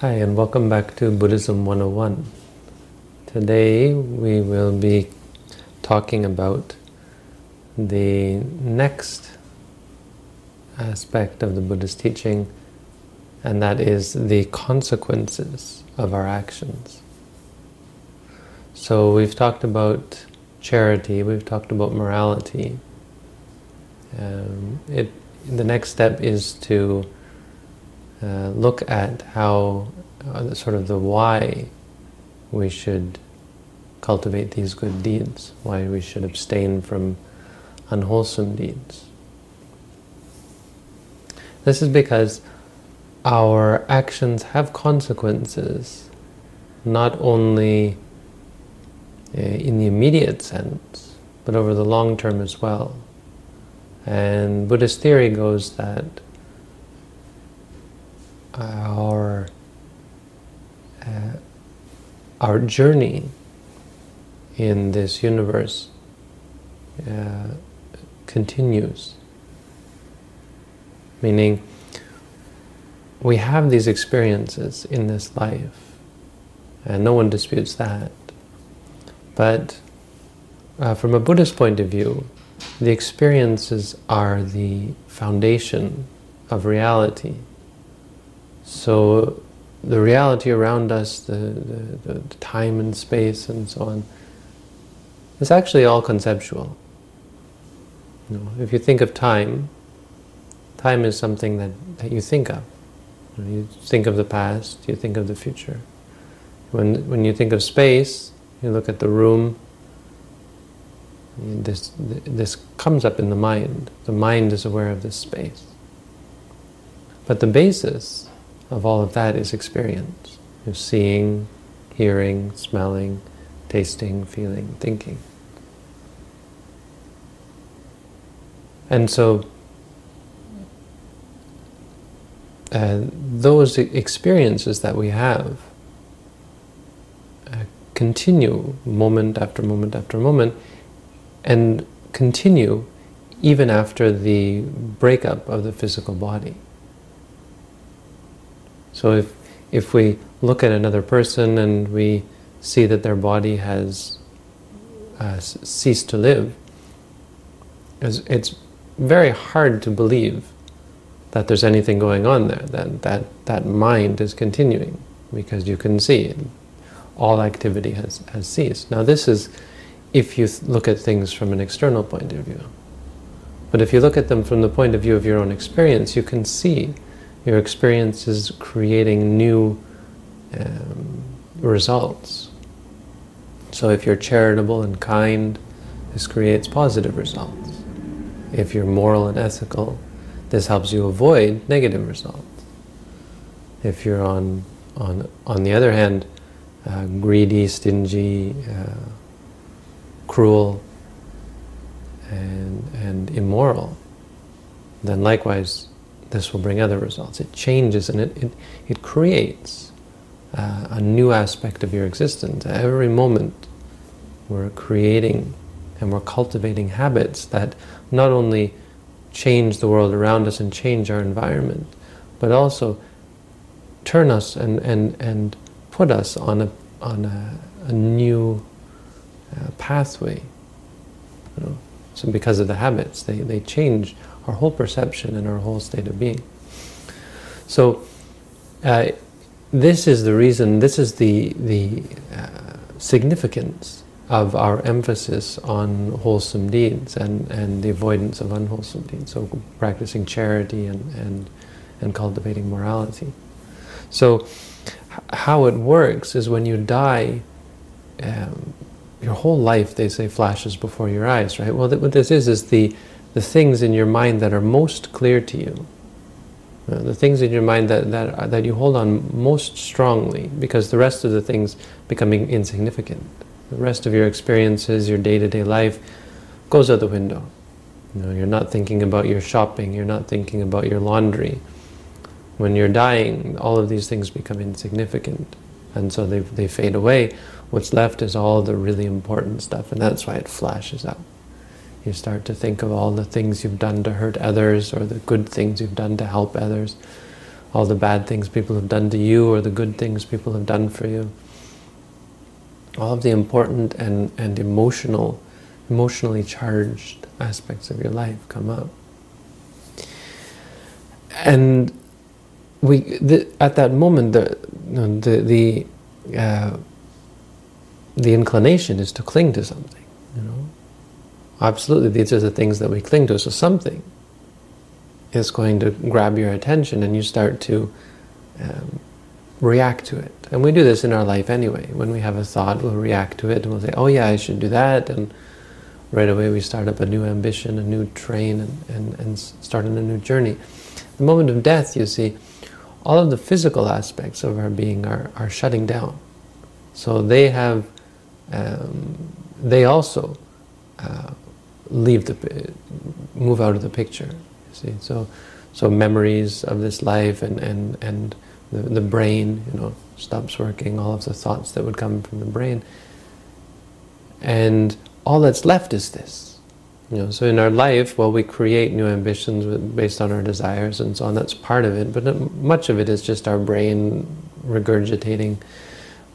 Hi, and welcome back to Buddhism 101. Today we will be talking about the next aspect of the Buddhist teaching, and that is the consequences of our actions. So we've talked about charity, we've talked about morality. Um, it, the next step is to uh, look at how uh, sort of the why we should cultivate these good deeds, why we should abstain from unwholesome deeds. This is because our actions have consequences, not only uh, in the immediate sense, but over the long term as well. And Buddhist theory goes that our uh, our journey in this universe uh, continues. Meaning, we have these experiences in this life, and no one disputes that. But uh, from a Buddhist point of view, the experiences are the foundation of reality. So the reality around us, the, the, the, time and space and so on, is actually all conceptual. You know, if you think of time, time is something that, that you think of. You, know, you think of the past, you think of the future. When, when you think of space, you look at the room, this, this comes up in the mind. The mind is aware of this space. But the basis of all of that is experience. You're seeing, hearing, smelling, tasting, feeling, thinking. And so uh, those experiences that we have uh, continue moment after moment after moment and continue even after the breakup of the physical body. So if, if we look at another person and we see that their body has uh, ceased to live, it's, it's very hard to believe that there's anything going on there, that, that that mind is continuing, because you can see all activity has, has ceased. Now this is if you look at things from an external point of view. But if you look at them from the point of view of your own experience, you can see your experience is creating new um, results. So if you're charitable and kind, this creates positive results. If you're moral and ethical, this helps you avoid negative results. If you're on, on, on the other hand, uh, greedy, stingy, uh, cruel, and, and immoral, then likewise this will bring other results. It changes and it, it, it creates uh, a new aspect of your existence. Every moment we're creating and we're cultivating habits that not only change the world around us and change our environment, but also turn us and, and, and put us on a, on a, a new uh, pathway. You know? So because of the habits, they, they change our whole perception and our whole state of being. So uh, this is the reason, this is the, the uh, significance of our emphasis on wholesome deeds and, and the avoidance of unwholesome deeds. So practicing charity and, and, and cultivating morality. So how it works is when you die, um, your whole life, they say, flashes before your eyes, right? Well, th what this is, is the, the things in your mind that are most clear to you, uh, the things in your mind that, that, uh, that you hold on most strongly, because the rest of the things becoming insignificant. The rest of your experiences, your day-to-day -day life, goes out the window. You know, you're not thinking about your shopping, you're not thinking about your laundry. When you're dying, all of these things become insignificant, and so they, they fade away. What's left is all the really important stuff, and that's why it flashes out. You start to think of all the things you've done to hurt others or the good things you've done to help others. all the bad things people have done to you or the good things people have done for you. All of the important and, and emotional, emotionally charged aspects of your life come up. And we, at that moment, the, the, the, uh, the inclination is to cling to something, you know. Absolutely, these are the things that we cling to. So something is going to grab your attention and you start to um, react to it. And we do this in our life anyway. When we have a thought, we'll react to it and we'll say, oh yeah, I should do that. And right away we start up a new ambition, a new train, and, and, and start on a new journey. The moment of death, you see, all of the physical aspects of our being are, are shutting down. So they have, um, they also uh, leave the, move out of the picture. You see, so so memories of this life and and and the, the brain, you know, stops working. All of the thoughts that would come from the brain, and all that's left is this. You know, so in our life, well, we create new ambitions based on our desires and so on. That's part of it, but much of it is just our brain regurgitating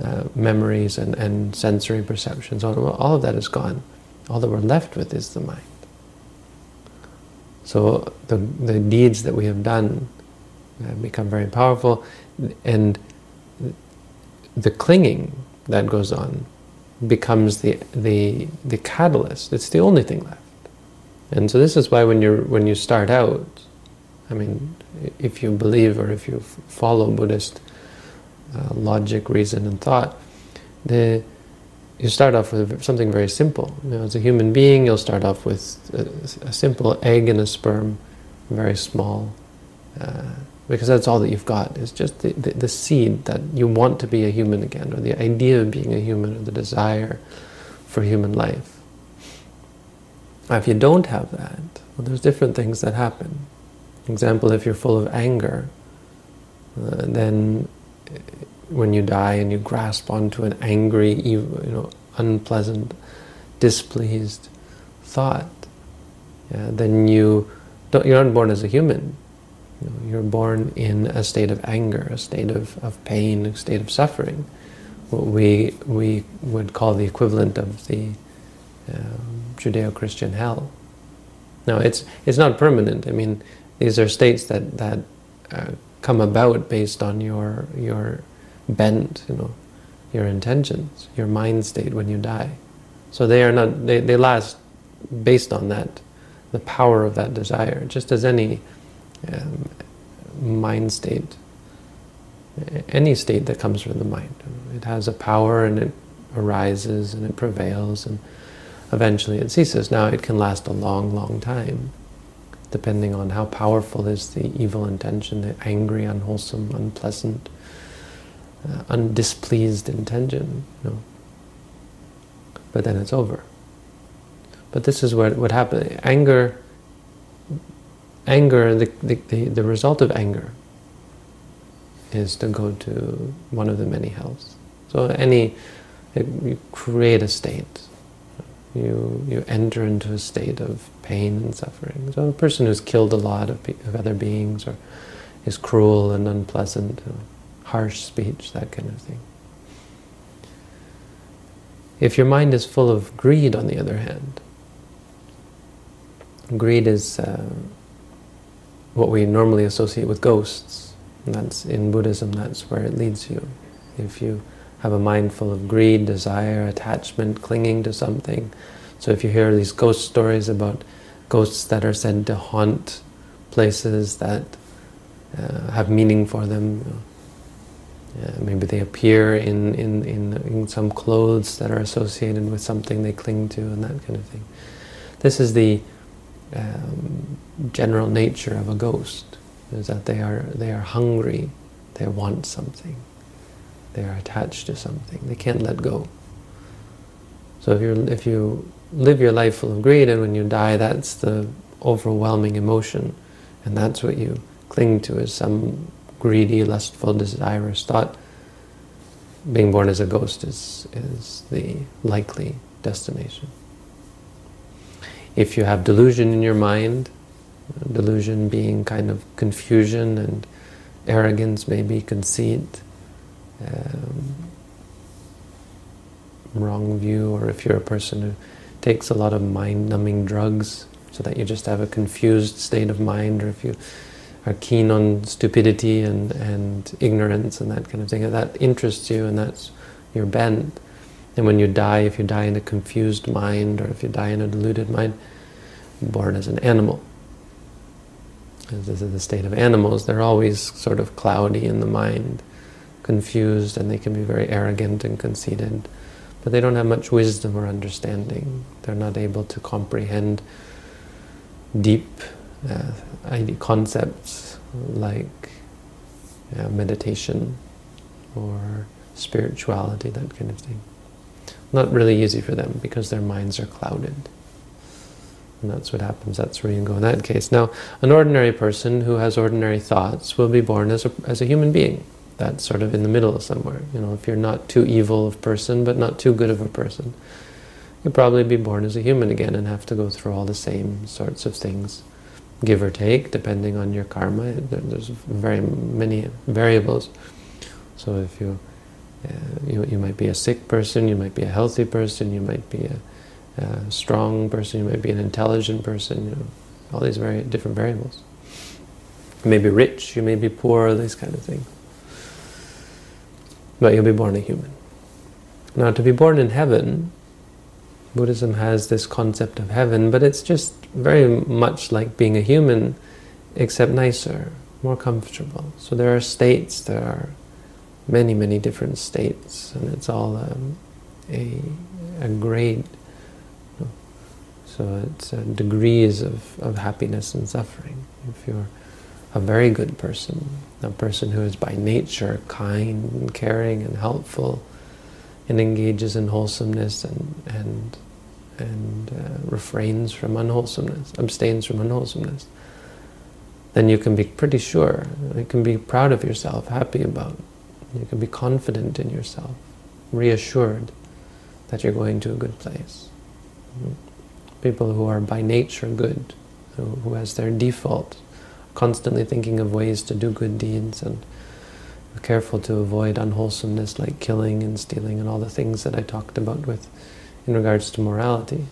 uh, memories and, and sensory perceptions. All of that is gone. All that we're left with is the mind. So the, the deeds that we have done have become very powerful, and the clinging that goes on becomes the, the, the catalyst. It's the only thing left. And so this is why when, you when you start out, I mean, if you believe or if you follow Buddhist uh, logic, reason, and thought, the you start off with something very simple. You know, as a human being, you'll start off with a, a simple egg and a sperm, very small, uh, because that's all that you've got. It's just the, the, the, seed that you want to be a human again, or the idea of being a human, or the desire for human life. If you don't have that, well, there's different things that happen. For example, if you're full of anger, uh, then when you die and you grasp onto an angry, you know, unpleasant, displeased thought, yeah, then you don't, you're not born as a human. You you're born in a state of anger, a state of, of pain, a state of suffering. What we we would call the equivalent of the um, Judeo-Christian hell. Now, it's it's not permanent. I mean, these are states that that uh, come about based on your your bent, you know, your intentions, your mind state when you die. So they are not, they, they last based on that, the power of that desire, just as any um, mind state, any state that comes from the mind. It has a power and it arises and it prevails and eventually it ceases. Now it can last a long, long time, depending on how powerful is the evil intention, the angry, unwholesome, unpleasant, uh, undispleased intention, you know. But then it's over. But this is what what happens. Anger. Anger. The, the the the result of anger is to go to one of the many hells. So any you create a state. You you enter into a state of pain and suffering. So a person who's killed a lot of, of other beings or is cruel and unpleasant. You know, harsh speech, that kind of thing. If your mind is full of greed, on the other hand, greed is uh, what we normally associate with ghosts. And that's in Buddhism, that's where it leads you. If you have a mind full of greed, desire, attachment, clinging to something. So if you hear these ghost stories about ghosts that are said to haunt places that uh, have meaning for them, uh, maybe they appear in, in, in, in, some clothes that are associated with something they cling to and that kind of thing. This is the um, general nature of a ghost, is that they are, they are hungry, they want something, they are attached to something, they can't let go. So if, you if you live your life full of greed and when you die that's the overwhelming emotion and that's what you cling to is some greedy, lustful, desirous thought, being born as a ghost is, is the likely destination. If you have delusion in your mind, delusion being kind of confusion and arrogance, maybe conceit, um, wrong view, or if you're a person who takes a lot of mind-numbing drugs so that you just have a confused state of mind, or if you are keen on stupidity and, and ignorance and that kind of thing, that interests you and that's your bent. And when you die, if you die in a confused mind or if you die in a deluded mind, born as an animal. This is the state of animals, they're always sort of cloudy in the mind, confused, and they can be very arrogant and conceited. But they don't have much wisdom or understanding. They're not able to comprehend deep uh, concepts like uh, meditation or spirituality, that kind of thing. Not really easy for them because their minds are clouded. And that's what happens, that's where you go in that case. Now, an ordinary person who has ordinary thoughts will be born as a, as a human being. That's sort of in the middle somewhere. You know, if you're not too evil of person, but not too good of a person, you'll probably be born as a human again and have to go through all the same sorts of things, give or take, depending on your karma. There's very many variables. So if you uh, you, you might be a sick person, you might be a healthy person, you might be a, a strong person, you might be an intelligent person, you know, all these very different variables. You may be rich, you may be poor, these kind of things. But you'll be born a human. Now, to be born in heaven, Buddhism has this concept of heaven, but it's just very much like being a human, except nicer, more comfortable. So there are states, there are many, many different states, and it's all um, a, a grade. So it's uh, degrees of, of happiness and suffering. If you're a very good person, a person who is by nature kind and caring and helpful, and engages in wholesomeness and and and uh, refrains from unwholesomeness, abstains from unwholesomeness, then you can be pretty sure, you can be proud of yourself, happy about you can be confident in yourself, reassured that you're going to a good place. People who are by nature good, who, who has their default, constantly thinking of ways to do good deeds and careful to avoid unwholesomeness like killing and stealing and all the things that I talked about with in regards to morality.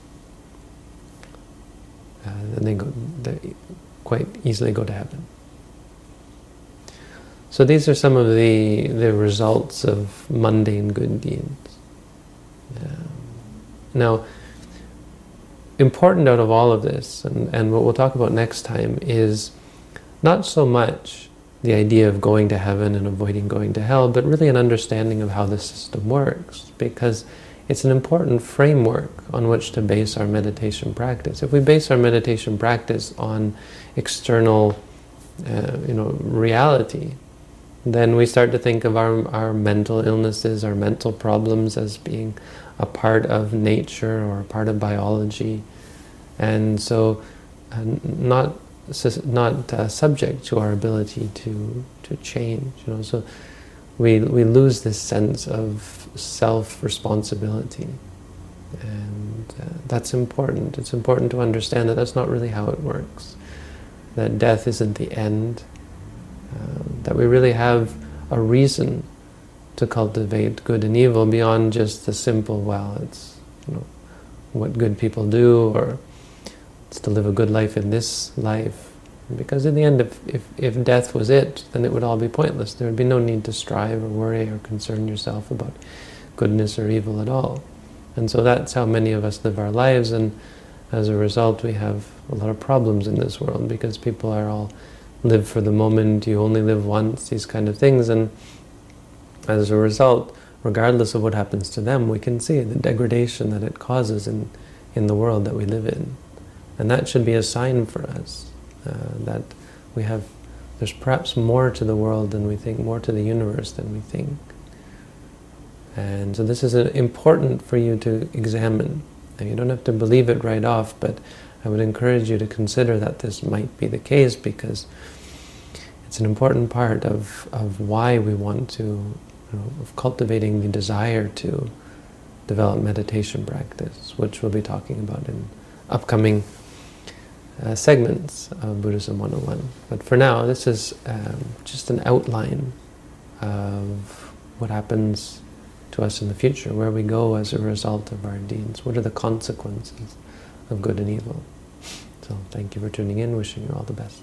Uh, then they go, they quite easily go to heaven. So these are some of the, the results of mundane good deeds. Um, now, important out of all of this, and, and what we'll talk about next time, is not so much the idea of going to heaven and avoiding going to hell, but really an understanding of how the system works, because it's an important framework on which to base our meditation practice. If we base our meditation practice on external uh, you know, reality, then we start to think of our, our mental illnesses, our mental problems as being a part of nature or a part of biology. And so uh, not not uh, subject to our ability to to change. You know, so we we lose this sense of self responsibility, and uh, that's important. It's important to understand that that's not really how it works. That death isn't the end. Um, that we really have a reason to cultivate good and evil beyond just the simple, well, it's you know, what good people do, or it's to live a good life in this life. Because in the end, if, if, if death was it, then it would all be pointless. There would be no need to strive or worry or concern yourself about goodness or evil at all. And so that's how many of us live our lives, and as a result, we have a lot of problems in this world because people are all live for the moment, you only live once, these kind of things. And as a result, regardless of what happens to them, we can see the degradation that it causes in, in the world that we live in. And that should be a sign for us uh, that we have, there's perhaps more to the world than we think, more to the universe than we think. And so this is important for you to examine. And you don't have to believe it right off, but I would encourage you to consider that this might be the case because it's an important part of, of why we want to, you know, of cultivating the desire to develop meditation practice, which we'll be talking about in upcoming uh, segments of Buddhism 101. But for now, this is um, just an outline of what happens to us in the future, where we go as a result of our deeds. What are the consequences of good and evil? So thank you for tuning in. Wishing you all the best.